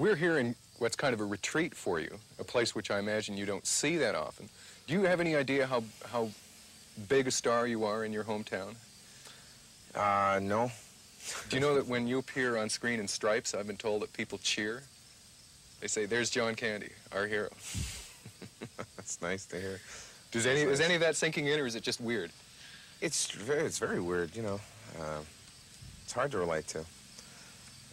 we're here in what's kind of a retreat for you, a place which I imagine you don't see that often. Do you have any idea how, how big a star you are in your hometown? Uh, no. Do you know that when you appear on screen in stripes, I've been told that people cheer? They say, there's John Candy, our hero. That's nice to hear. Does any, is any of that sinking in, or is it just weird? It's very, it's very weird, you know. Uh, it's hard to relate to.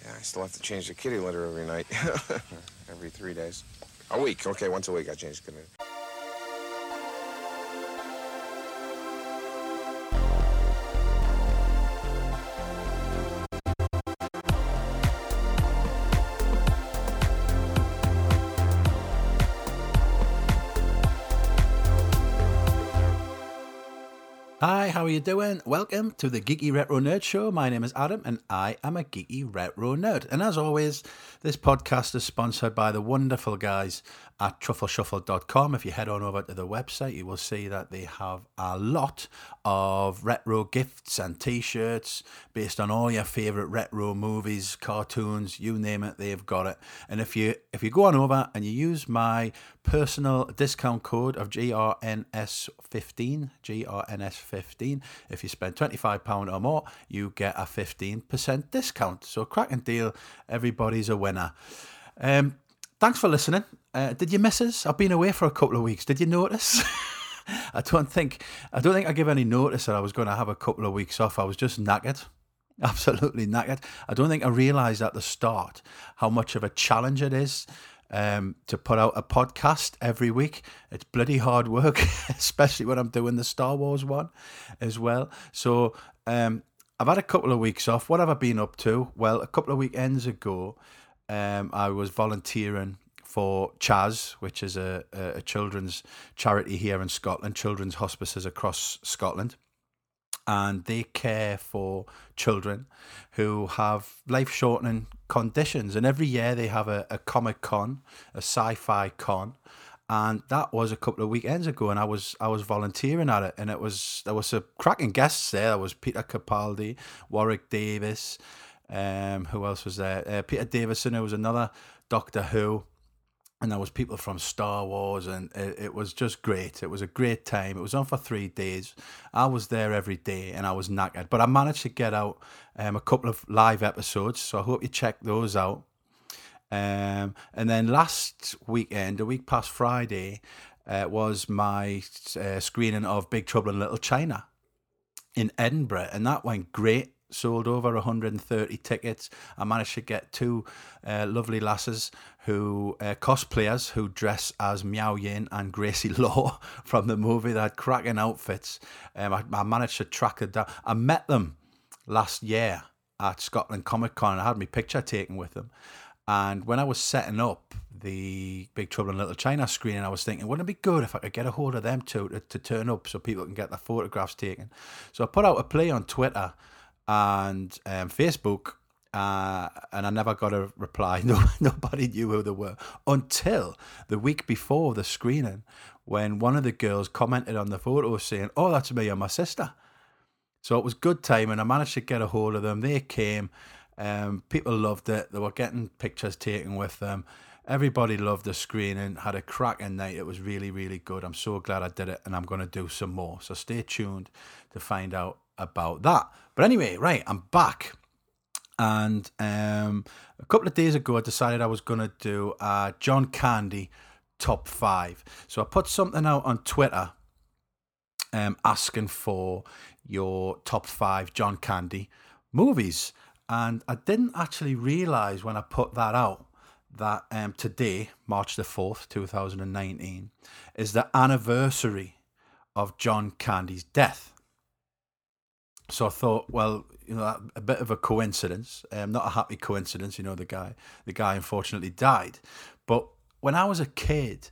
Yeah, I still have to change the kitty litter every night. every three days. A week. Okay, once a week I change the kitty litter. Are you doing? Welcome to the Geeky Retro Nerd Show. My name is Adam and I am a geeky retro nerd. And as always, this podcast is sponsored by the wonderful guys at truffleshuffle.com. If you head on over to the website, you will see that they have a lot of retro gifts and t shirts based on all your favorite retro movies, cartoons, you name it, they've got it. And if you if you go on over and you use my personal discount code of GRNS15, GRNS15, if you spend £25 or more, you get a 15% discount. So cracking deal, everybody's a winner. Um, thanks for listening. Uh, did you miss us? I've been away for a couple of weeks. Did you notice? I don't think I don't think I gave any notice that I was going to have a couple of weeks off. I was just knackered, absolutely knackered. I don't think I realised at the start how much of a challenge it is um, to put out a podcast every week. It's bloody hard work, especially when I'm doing the Star Wars one as well. So um, I've had a couple of weeks off. What have I been up to? Well, a couple of weekends ago, um, I was volunteering for Chas, which is a, a, children's charity here in Scotland, children's hospices across Scotland. And they care for children who have life shortening conditions. And every year they have a, a Comic Con, a sci fi con. And that was a couple of weekends ago, and I was I was volunteering at it, and it was there was some cracking guests there. There was Peter Capaldi, Warwick Davis, um, who else was there? Uh, Peter Davison, who was another Doctor Who and there was people from Star Wars, and it, it, was just great. It was a great time. It was on for three days. I was there every day, and I was knackered. But I managed to get out um, a couple of live episodes, so I hope you check those out. Um, and then last weekend, a week past Friday, uh, was my uh, screening of Big Trouble in Little China in Edinburgh, and that went great sold over 130 tickets. I managed to get two uh, lovely lasses who uh, cosplayers who dress as Miao Yin and Gracie Law from the movie. They had cracking outfits. Um, I, I, managed to track it down. I met them last year at Scotland Comic Con. I had my picture taken with them. And when I was setting up the Big Trouble in Little China screen, I was thinking, wouldn't it be good if I could get a hold of them to, to turn up so people can get their photographs taken? So I put out a play on Twitter and um, Facebook, uh, and I never got a reply. No, nobody knew who they were until the week before the screening, when one of the girls commented on the photo saying, "Oh, that's me and my sister." So it was good time, and I managed to get a hold of them. They came. Um, people loved it. They were getting pictures taken with them. Everybody loved the screening, had a cracking night. It was really, really good. I'm so glad I did it, and I'm going to do some more. So stay tuned to find out about that. But anyway, right, I'm back. And um, a couple of days ago, I decided I was going to do a John Candy top five. So I put something out on Twitter um, asking for your top five John Candy movies. And I didn't actually realize when I put that out that um, today, March the 4th, 2019, is the anniversary of John Candy's death. So I thought, well, you know, a bit of a coincidence, um, not a happy coincidence. You know, the guy, the guy unfortunately died. But when I was a kid,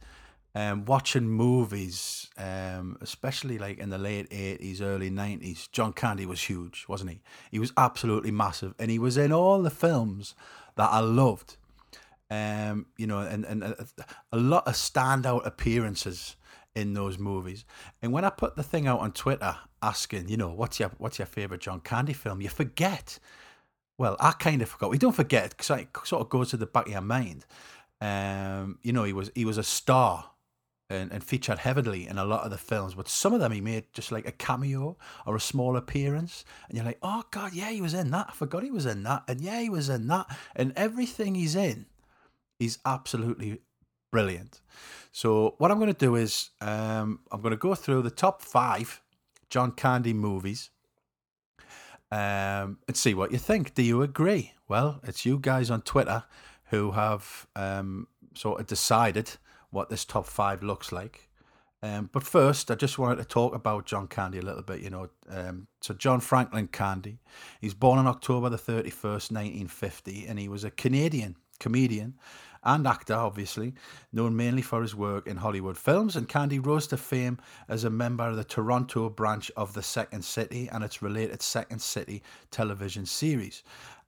um, watching movies, um, especially like in the late eighties, early nineties, John Candy was huge, wasn't he? He was absolutely massive, and he was in all the films that I loved. Um, you know, and and a, a lot of standout appearances in those movies. And when I put the thing out on Twitter asking, you know, what's your what's your favorite John Candy film, you forget well, I kind of forgot. We don't forget because it sort of goes to the back of your mind. Um, you know, he was he was a star and, and featured heavily in a lot of the films, but some of them he made just like a cameo or a small appearance, and you're like, oh god, yeah, he was in that. I forgot he was in that, and yeah, he was in that, and everything he's in, he's absolutely brilliant. So what I'm going to do is um, I'm going to go through the top five John Candy movies um, and see what you think. Do you agree? Well, it's you guys on Twitter who have um, sort of decided what this top five looks like. Um, but first, I just wanted to talk about John Candy a little bit. You know, um, so John Franklin Candy, he's born on October the thirty first, nineteen fifty, and he was a Canadian comedian and actor, obviously, known mainly for his work in Hollywood films. And Candy rose to fame as a member of the Toronto branch of the Second City and its related Second City television series.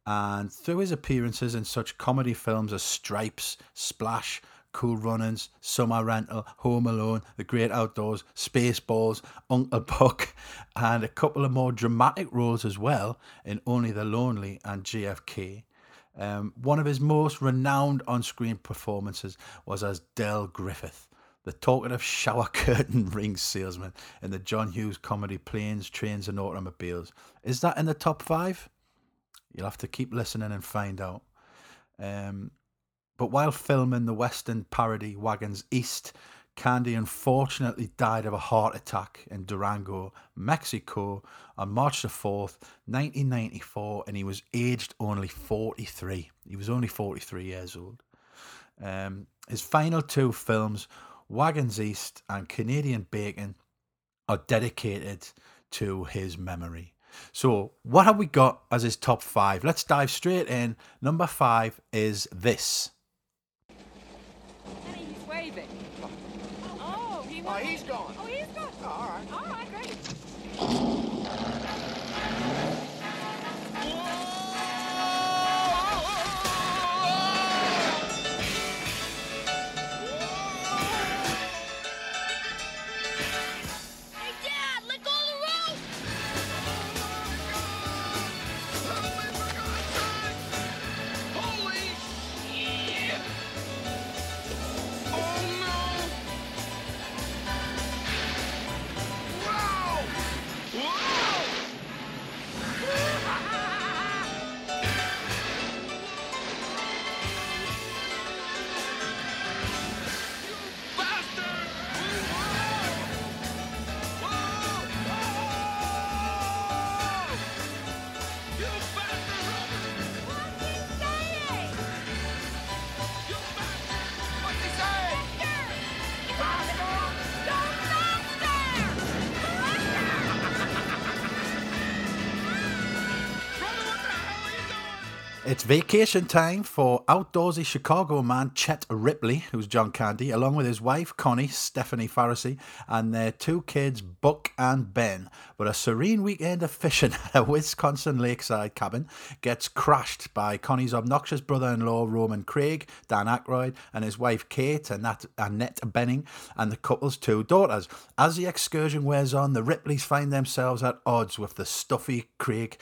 And through his appearances in such comedy films as Stripes, Splash, Cool Runnings, Summer Rental, Home Alone, The Great Outdoors, Spaceballs, Uncle Buck, and a couple of more dramatic roles as well in Only the Lonely and JFK. Um, one of his most renowned on screen performances was as Del Griffith, the talkative shower curtain ring salesman in the John Hughes comedy Planes, Trains, and Automobiles. Is that in the top five? You'll have to keep listening and find out. Um, but while filming the Western parody Wagons East, Candy unfortunately died of a heart attack in Durango, Mexico on March the 4th, 1994, and he was aged only 43. He was only 43 years old. Um, his final two films, Wagons East and Canadian Bacon, are dedicated to his memory. So, what have we got as his top five? Let's dive straight in. Number five is this. Oh, he's gone. Oh, he's gone. Oh, all right. All right, great. It's vacation time for outdoorsy Chicago man Chet Ripley, who's John Candy, along with his wife Connie, Stephanie Faracy, and their two kids Buck and Ben. But a serene weekend of fishing at a Wisconsin lakeside cabin gets crashed by Connie's obnoxious brother-in-law Roman Craig, Dan Aykroyd, and his wife Kate, Annette, Annette Bening, and the couple's two daughters. As the excursion wears on, the Ripleys find themselves at odds with the stuffy Craig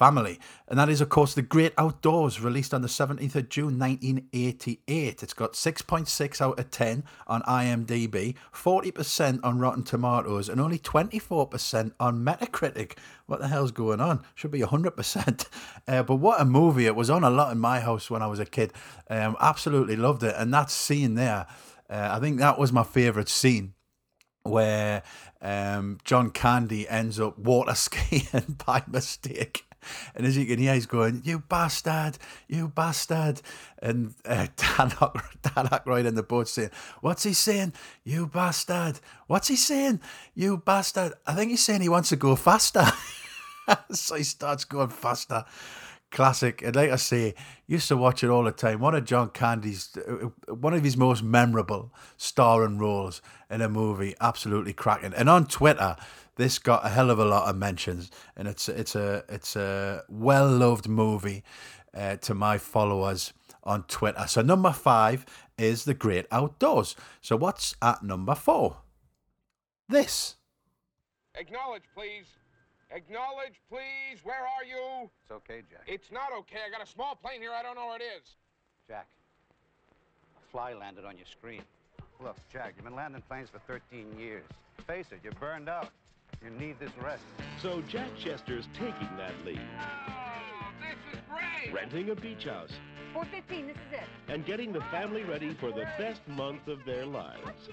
family. And that is, of course, The Great Outdoors, released on the 17th of June 1988. It's got 6.6 out of 10 on IMDb, 40% on Rotten Tomatoes, and only 24% on Metacritic. What the hell's going on? Should be 100%. Uh, but what a movie. It was on a lot in my house when I was a kid. Um, absolutely loved it. And that scene there, uh, I think that was my favourite scene where um, John Candy ends up water skiing by mistake. And as you can hear, he's going, "You bastard! You bastard!" And uh, Dan, Ack- Dan Aykroyd in the boat saying, "What's he saying? You bastard! What's he saying? You bastard!" I think he's saying he wants to go faster. so he starts going faster. Classic. And like I say, used to watch it all the time. One of John Candy's, uh, one of his most memorable starring roles in a movie. Absolutely cracking. And on Twitter, this got a hell of a lot of mentions, and it's it's a it's a well loved movie uh, to my followers on Twitter. So number five is The Great Outdoors. So what's at number four? This. Acknowledge, please. Acknowledge, please. Where are you? It's okay, Jack. It's not okay. I got a small plane here. I don't know where it is. Jack, a fly landed on your screen. Look, Jack, you've been landing planes for 13 years. Face it, you're burned out. You need this rest. So Jack Chester's taking that lead, Oh, this is great. renting a beach house, 415, this is it. and getting the family ready for the best month of their lives.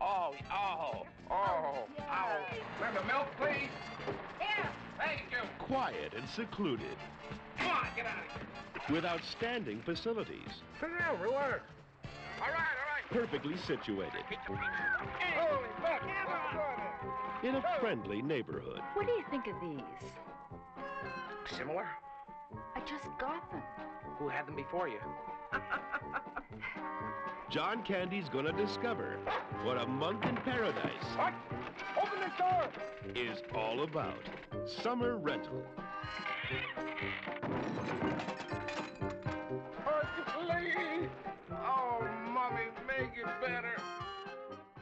Oh, oh, oh, oh. Remember milk, please? Here. Thank you. Quiet and secluded, Come on, get out of here. with outstanding facilities, Sit down, relax. All right, all right. Perfectly situated, Holy fuck. What's going in a friendly neighborhood. What do you think of these? Similar? I just got them. Who had them before you? John Candy's gonna discover what a month in paradise What? Open this door. is all about. Summer rental.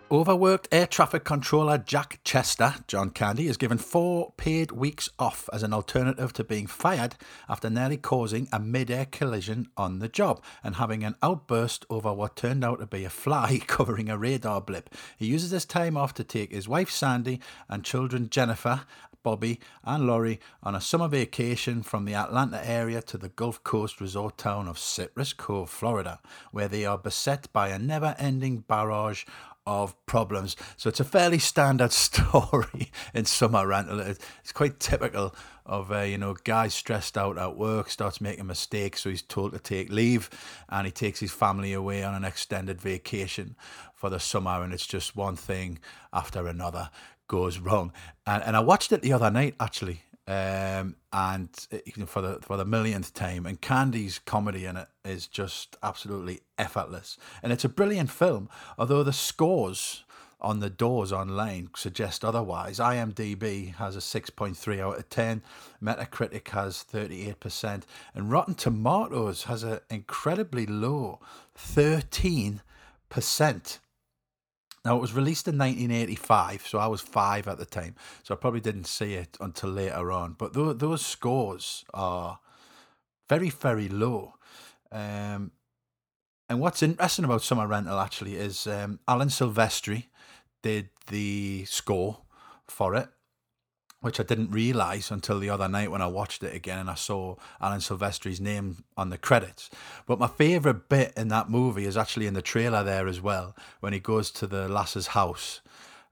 Overworked air traffic controller Jack Chester, John Candy, is given four paid weeks off as an alternative to being fired after nearly causing a mid air collision on the job and having an outburst over what turned out to be a fly covering a radar blip. He uses this time off to take his wife Sandy and children Jennifer, Bobby, and Laurie on a summer vacation from the Atlanta area to the Gulf Coast resort town of Citrus Cove, Florida, where they are beset by a never ending barrage of problems. So it's a fairly standard story in summer rental. It's quite typical of uh, you know guy stressed out at work, starts making mistakes, so he's told to take leave, and he takes his family away on an extended vacation for the summer, and it's just one thing after another goes wrong. And and I watched it the other night actually. Um, and uh, you know, for the for the millionth time, and Candy's comedy in it is just absolutely effortless, and it's a brilliant film. Although the scores on the doors online suggest otherwise. IMDb has a 6.3 out of 10, Metacritic has 38%, and Rotten Tomatoes has an incredibly low 13%. Now, it was released in 1985, so I was five at the time, so I probably didn't see it until later on. But tho- those scores are very, very low. Um, and what's interesting about Summer Rental actually is um, Alan Silvestri did the score for it, which I didn't realise until the other night when I watched it again and I saw Alan Silvestri's name on the credits. But my favourite bit in that movie is actually in the trailer there as well, when he goes to the lass's house.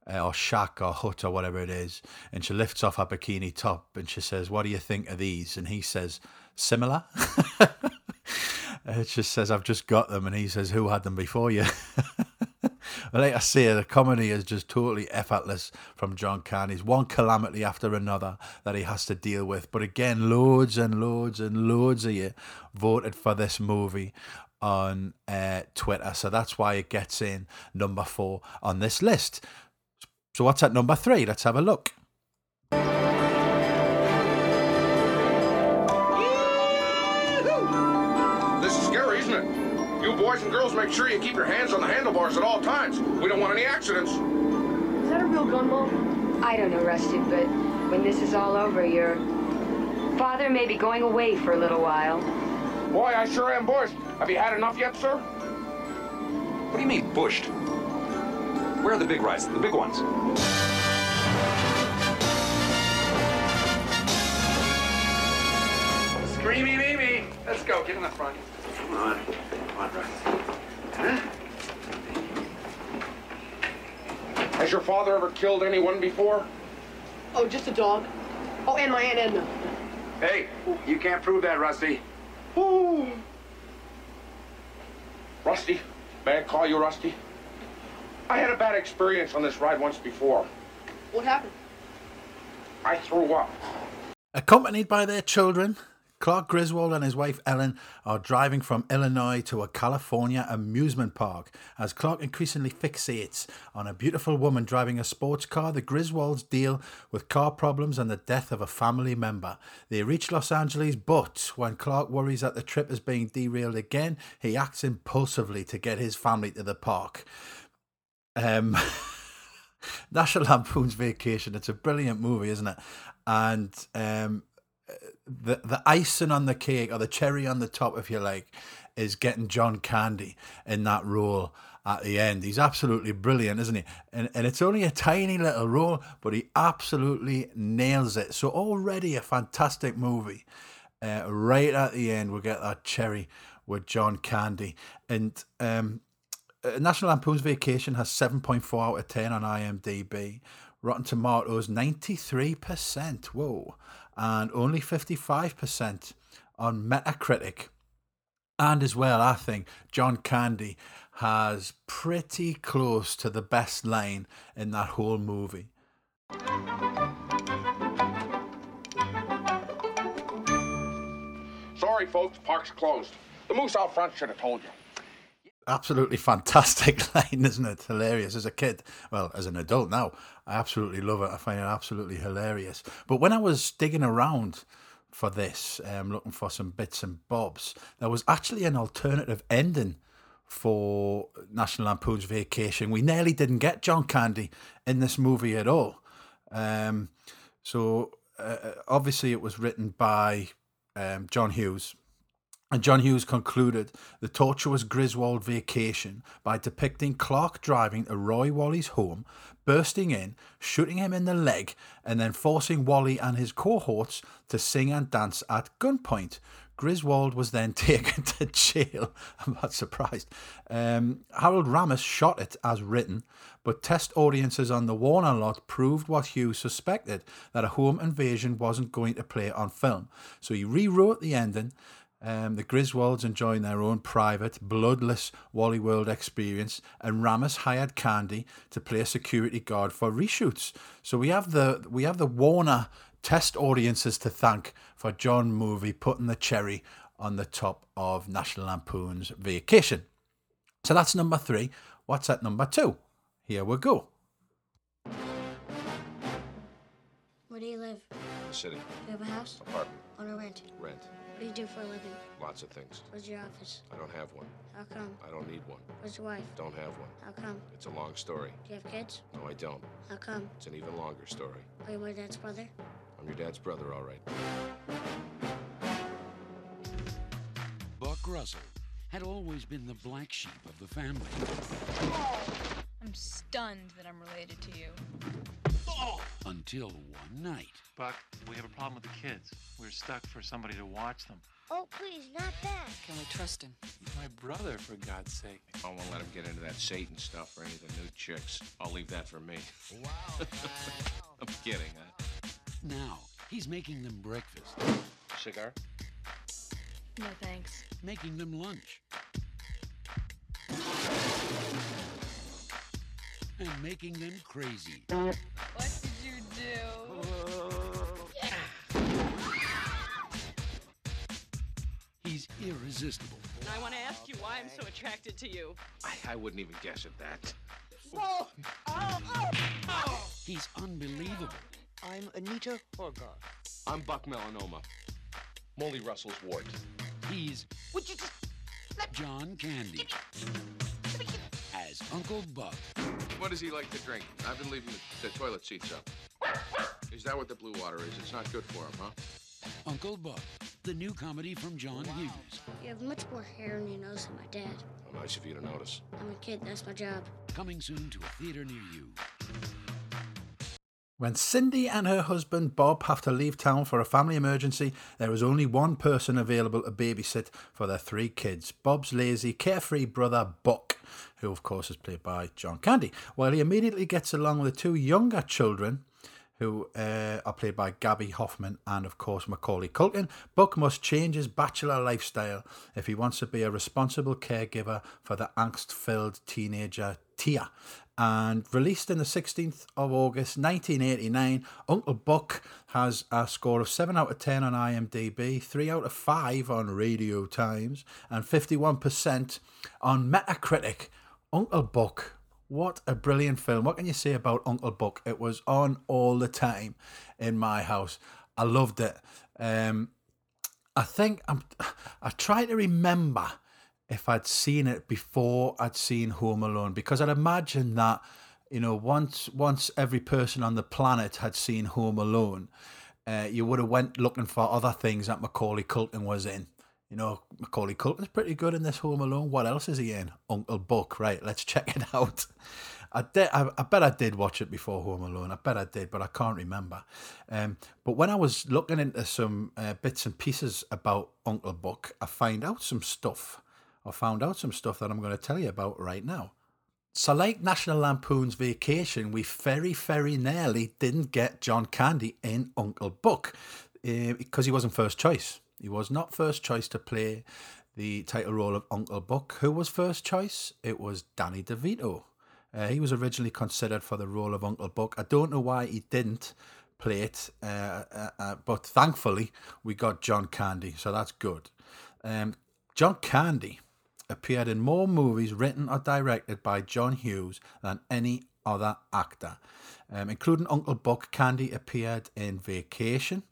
Uh, or shack or hut or whatever it is, and she lifts off her bikini top and she says, "What do you think of these?" And he says, "Similar." it just says, "I've just got them," and he says, "Who had them before you?" But like I say, the comedy is just totally effortless from John Candy's one calamity after another that he has to deal with. But again, loads and loads and loads of you voted for this movie on uh, Twitter. So that's why it gets in number four on this list. So what's at number three? Let's have a look. Make sure you keep your hands on the handlebars at all times. We don't want any accidents. Is that a real gun, Mom? I don't know, Rusty, but when this is all over, your father may be going away for a little while. Boy, I sure am bushed. Have you had enough yet, sir? What do you mean, bushed? Where are the big rides? The big ones? Screamy Mimi. Let's go. Get in the front. Come on. Come on, Russ. Has your father ever killed anyone before? Oh, just a dog. Oh, and my Aunt Edna. Hey, you can't prove that, Rusty. Ooh. Rusty. May I call you Rusty? I had a bad experience on this ride once before. What happened? I threw up. Accompanied by their children, Clark Griswold and his wife Ellen are driving from Illinois to a California amusement park. As Clark increasingly fixates on a beautiful woman driving a sports car, the Griswolds deal with car problems and the death of a family member. They reach Los Angeles, but when Clark worries that the trip is being derailed again, he acts impulsively to get his family to the park. Um, National Lampoon's Vacation. It's a brilliant movie, isn't it? And um, the the icing on the cake or the cherry on the top, if you like, is getting John Candy in that role at the end. He's absolutely brilliant, isn't he? And and it's only a tiny little role, but he absolutely nails it. So already a fantastic movie. Uh, right at the end, we'll get that cherry with John Candy. And um, uh, National Lampoon's Vacation has 7.4 out of 10 on IMDb. Rotten Tomatoes, 93%. Whoa. And only 55% on Metacritic. And as well, I think John Candy has pretty close to the best line in that whole movie. Sorry, folks, park's closed. The moose out front should have told you. Absolutely fantastic line, isn't it? Hilarious as a kid. Well, as an adult now, I absolutely love it. I find it absolutely hilarious. But when I was digging around for this, um, looking for some bits and bobs, there was actually an alternative ending for National Lampoon's Vacation. We nearly didn't get John Candy in this movie at all. Um, so uh, obviously, it was written by um, John Hughes. And John Hughes concluded the tortuous Griswold vacation by depicting Clark driving to Roy Wally's home, bursting in, shooting him in the leg, and then forcing Wally and his cohorts to sing and dance at gunpoint. Griswold was then taken to jail. I'm not surprised. Um, Harold Ramis shot it as written, but test audiences on the Warner lot proved what Hughes suspected that a home invasion wasn't going to play on film. So he rewrote the ending. Um, the Griswolds enjoying their own private, bloodless Wally World experience, and Ramis hired Candy to play a security guard for reshoots. So we have the we have the Warner test audiences to thank for John Movie putting the cherry on the top of National Lampoon's Vacation. So that's number three. What's at number two? Here we go. Where do you live? City, Do you have a house? apartment, On a rent? rent, What do you do for a living? lots of things. Where's your office? I don't have one. How come? I don't need one. Where's your wife? Don't have one. How come? It's a long story. Do you have kids? No, I don't. How come? It's an even longer story. Are you my dad's brother? I'm your dad's brother, all right. Buck Russell had always been the black sheep of the family. I'm stunned that I'm related to you. Until one night, Buck, we have a problem with the kids. We're stuck for somebody to watch them. Oh, please, not that. Can we trust him? My brother, for God's sake. I won't let him get into that Satan stuff or any of the new chicks. I'll leave that for me. Wow. I'm kidding. Huh? now he's making them breakfast, Cigar? No thanks. making them lunch, and making them crazy. Irresistible. And I want to ask you why I'm so attracted to you. I, I wouldn't even guess at that. Whoa! Oh, oh, oh! He's unbelievable. I'm Anita Horgar. I'm Buck Melanoma. Molly Russell's ward. He's Would you just John Candy as Uncle Buck. What does he like to drink? I've been leaving the, the toilet seats up. Is that what the blue water is? It's not good for him, huh? Uncle Buck, the new comedy from John Hughes. You have much more hair on your nose than my dad. How nice of you to notice. I'm a kid, that's my job. Coming soon to a theater near you. When Cindy and her husband Bob have to leave town for a family emergency, there is only one person available to babysit for their three kids Bob's lazy, carefree brother Buck, who of course is played by John Candy, while he immediately gets along with the two younger children. Who uh, are played by Gaby Hoffmann and, of course, Macaulay Culkin. Buck must change his bachelor lifestyle if he wants to be a responsible caregiver for the angst filled teenager Tia. And released in the 16th of August 1989, Uncle Buck has a score of 7 out of 10 on IMDb, 3 out of 5 on Radio Times, and 51% on Metacritic. Uncle Buck, what a brilliant film. What can you say about Uncle Buck? It was on all the time in my house. I loved it. Um, I think I'm, I try to remember if I'd seen it before I'd seen Home Alone because I'd imagine that you know, once once every person on the planet had seen Home Alone, uh, you would have went looking for other things that Macaulay Culkin was in. You know, Macaulay Culkin's pretty good in this Home Alone. What else is he in? Uncle Buck. Right, let's check it out. I, did, I, I bet I did watch it before Home Alone. I bet I did, but I can't remember. Um, but when I was looking into some uh, bits and pieces about Uncle Buck, I find out some stuff. I found out some stuff that I'm going to tell you about right now. So, like National Lampoon's Vacation, we very, very nearly didn't get John Candy in Uncle Buck uh, because he wasn't first choice. He was not first choice to play the title role of Uncle Buck. Who was first choice? It was Danny DeVito. Uh, he was originally considered for the role of Uncle Buck. I don't know why he didn't play it, uh, uh, uh, but thankfully we got John Candy, so that's good. Um, John Candy appeared in more movies written or directed by John Hughes than any other actor, um, including Uncle Buck. Candy appeared in Vacation.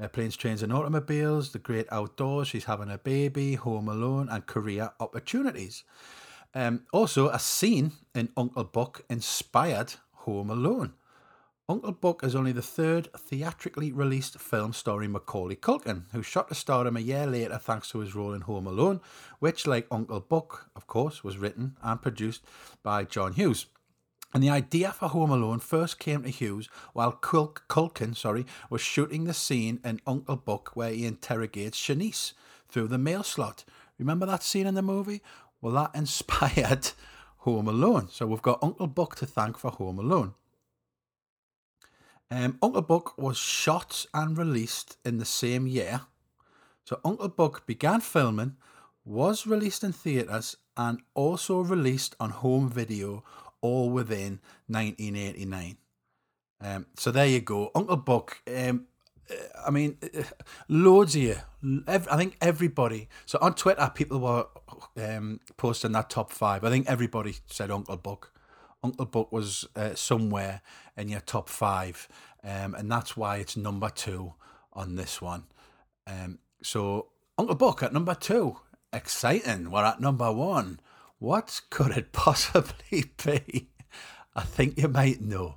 Uh, planes, Trains, and Automobiles, The Great Outdoors, She's Having a Baby, Home Alone, and Career Opportunities. Um, also, a scene in Uncle Buck inspired Home Alone. Uncle Buck is only the third theatrically released film starring Macaulay Culkin, who shot to stardom a year later thanks to his role in Home Alone, which, like Uncle Buck, of course, was written and produced by John Hughes. And the idea for Home Alone first came to Hughes while Cul- Culkin sorry, was shooting the scene in Uncle Buck where he interrogates Chanice through the mail slot. Remember that scene in the movie? Well, that inspired Home Alone. So we've got Uncle Buck to thank for Home Alone. Um, Uncle Buck was shot and released in the same year. So Uncle Buck began filming, was released in theatres, and also released on home video all within 1989. Um, so there you go. Uncle Buck, um, I mean, loads of you. I think everybody. So on Twitter, people were um, posting that top five. I think everybody said Uncle Buck. Uncle Buck was uh, somewhere in your top five, um, and that's why it's number two on this one. Um, so Uncle Buck at number two, exciting. We're at number one. What could it possibly be? I think you might know.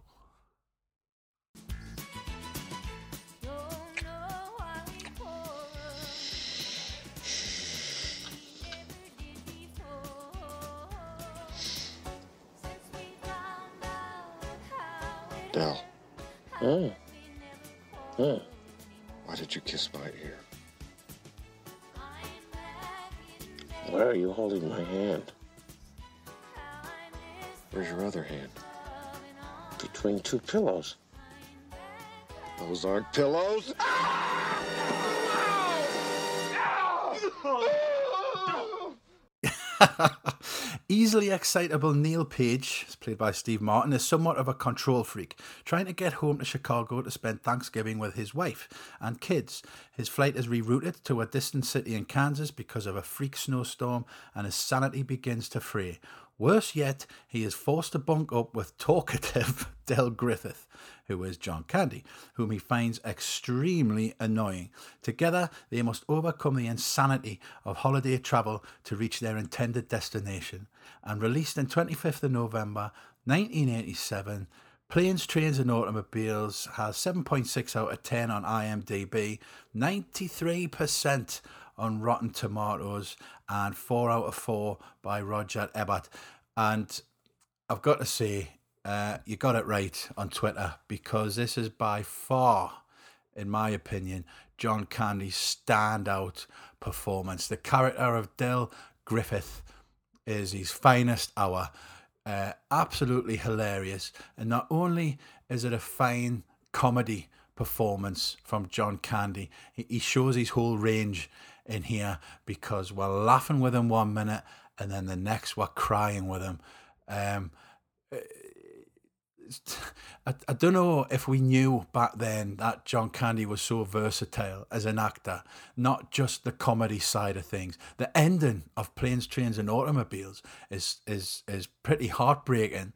Dell. Oh. Oh. Why did you kiss my ear? Why are you holding my hand? Where's your other hand? Between two pillows. Those aren't pillows. Easily excitable Neil Page, played by Steve Martin, is somewhat of a control freak, trying to get home to Chicago to spend Thanksgiving with his wife and kids. His flight is rerouted to a distant city in Kansas because of a freak snowstorm, and his sanity begins to fray. Worse yet, he is forced to bunk up with talkative Del Griffith, who is John Candy, whom he finds extremely annoying. Together, they must overcome the insanity of holiday travel to reach their intended destination. And released on 25th of November 1987, Planes, Trains and Automobiles has 7.6 out of 10 on IMDb, 93% on Rotten Tomatoes, and 4 out of 4 by Roger Ebert. And I've got to say, uh, you got it right on Twitter because this is by far, in my opinion, John Candy's standout performance. The character of Del Griffith is his finest hour. Uh, absolutely hilarious. And not only is it a fine comedy performance from John Candy, he shows his whole range in here because we're laughing with him one minute and then the next we're crying with him. Um, I, I don't know if we knew back then that John Candy was so versatile as an actor, not just the comedy side of things. The ending of Planes, Trains, and Automobiles is is is pretty heartbreaking.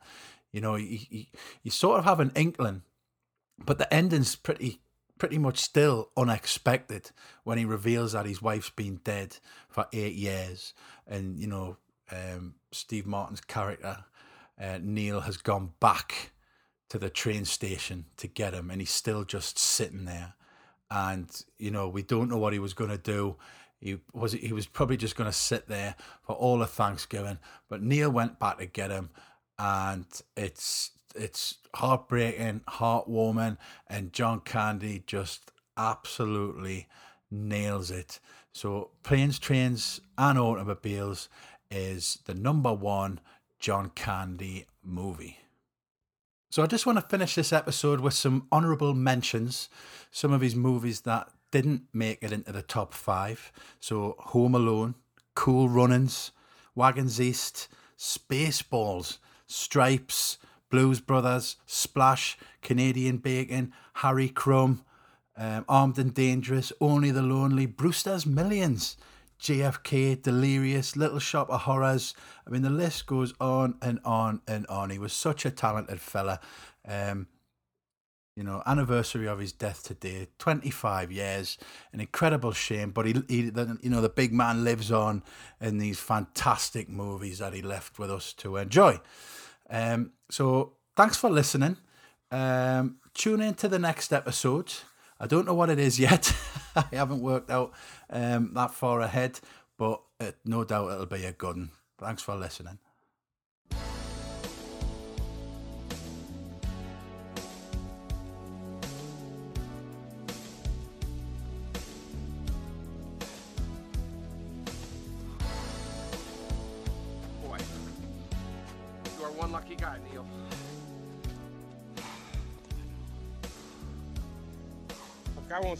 You know, you, you, you sort of have an inkling, but the ending's pretty pretty much still unexpected when he reveals that his wife's been dead for eight years, and you know, um, Steve Martin's character uh, Neil has gone back to the train station to get him, and he's still just sitting there. And you know, we don't know what he was going to do. He was he was probably just going to sit there for all of Thanksgiving. But Neil went back to get him, and it's it's heartbreaking, heartwarming, and John Candy just absolutely nails it. So, Planes, Trains, and Automobiles is the number one John Candy movie. So, I just want to finish this episode with some honourable mentions. Some of his movies that didn't make it into the top five. So, Home Alone, Cool Runnings, Wagons East, Spaceballs, Stripes, Blues Brothers, Splash, Canadian Bacon, Harry Crumb, um, Armed and Dangerous, Only the Lonely, Brewster's Millions, JFK, Delirious, Little Shop of Horrors. I mean, the list goes on and on and on. He was such a talented fella. Um, you know, anniversary of his death today, 25 years, an incredible shame. But he, he the, you know, the big man lives on in these fantastic movies that he left with us to enjoy. Um, so thanks for listening. Um, tune in to the next episode. I don't know what it is yet. I haven't worked out um, that far ahead, but uh, no doubt it'll be a good one. Thanks for listening.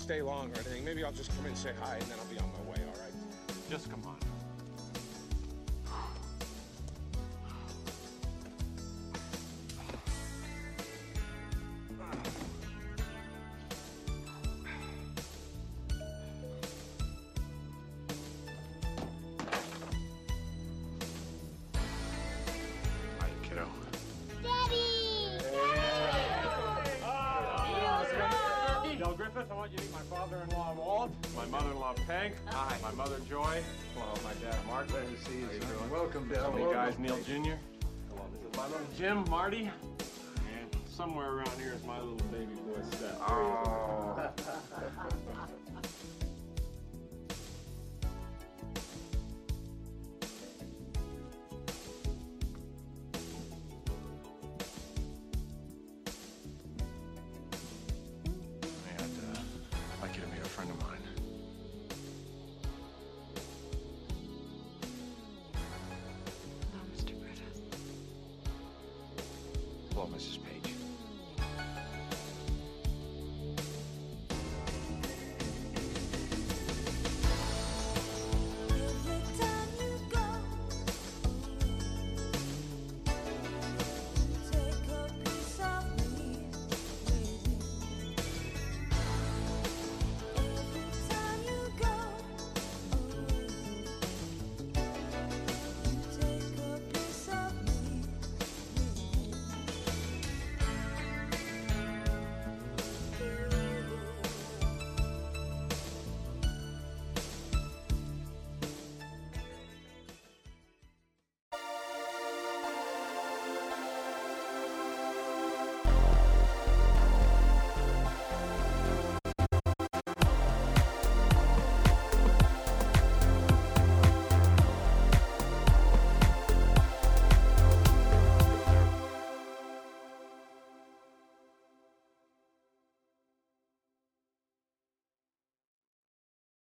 Stay long or anything. Maybe I'll just come in and say hi, and then I'll be on my way, all right? Just come on. Del I want you to meet my father-in-law Walt, my mother-in-law Peg, Hi. my mother Joy, hello, my dad Mark. Glad to see you. son. Welcome, Del. Del. Hey guys, Neil Jr. Hello, this is my little Jim, Marty, and somewhere around here is my little baby boy Steph. Oh.